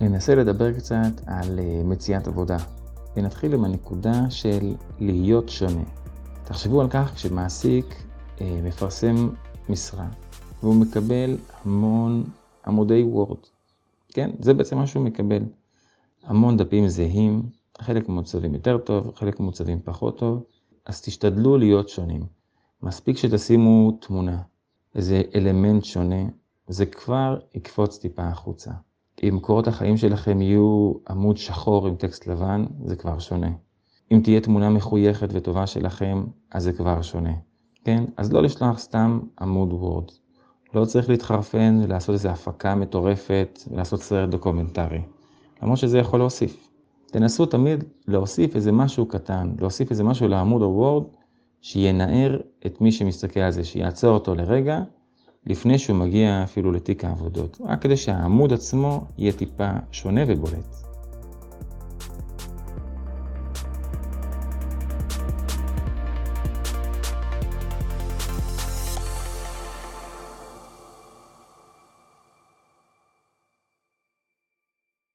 ננסה לדבר קצת על אה, מציאת עבודה, ונתחיל עם הנקודה של להיות שונה. תחשבו על כך כשמעסיק אה, מפרסם משרה, והוא מקבל המון עמודי וורד. כן, זה בעצם מה שהוא מקבל. המון דפים זהים, חלק מעוצבים יותר טוב, חלק מעוצבים פחות טוב, אז תשתדלו להיות שונים. מספיק שתשימו תמונה, איזה אלמנט שונה, זה כבר יקפוץ טיפה החוצה. אם קורות החיים שלכם יהיו עמוד שחור עם טקסט לבן, זה כבר שונה. אם תהיה תמונה מחויכת וטובה שלכם, אז זה כבר שונה. כן? אז לא לשלוח סתם עמוד Word. לא צריך להתחרפן ולעשות איזו הפקה מטורפת ולעשות סרט דוקומנטרי. למרות שזה יכול להוסיף. תנסו תמיד להוסיף איזה משהו קטן, להוסיף איזה משהו לעמוד ה-Word, שינער את מי שמסתכל על זה, שיעצור אותו לרגע, לפני שהוא מגיע אפילו לתיק העבודות, רק כדי שהעמוד עצמו יהיה טיפה שונה ובולט.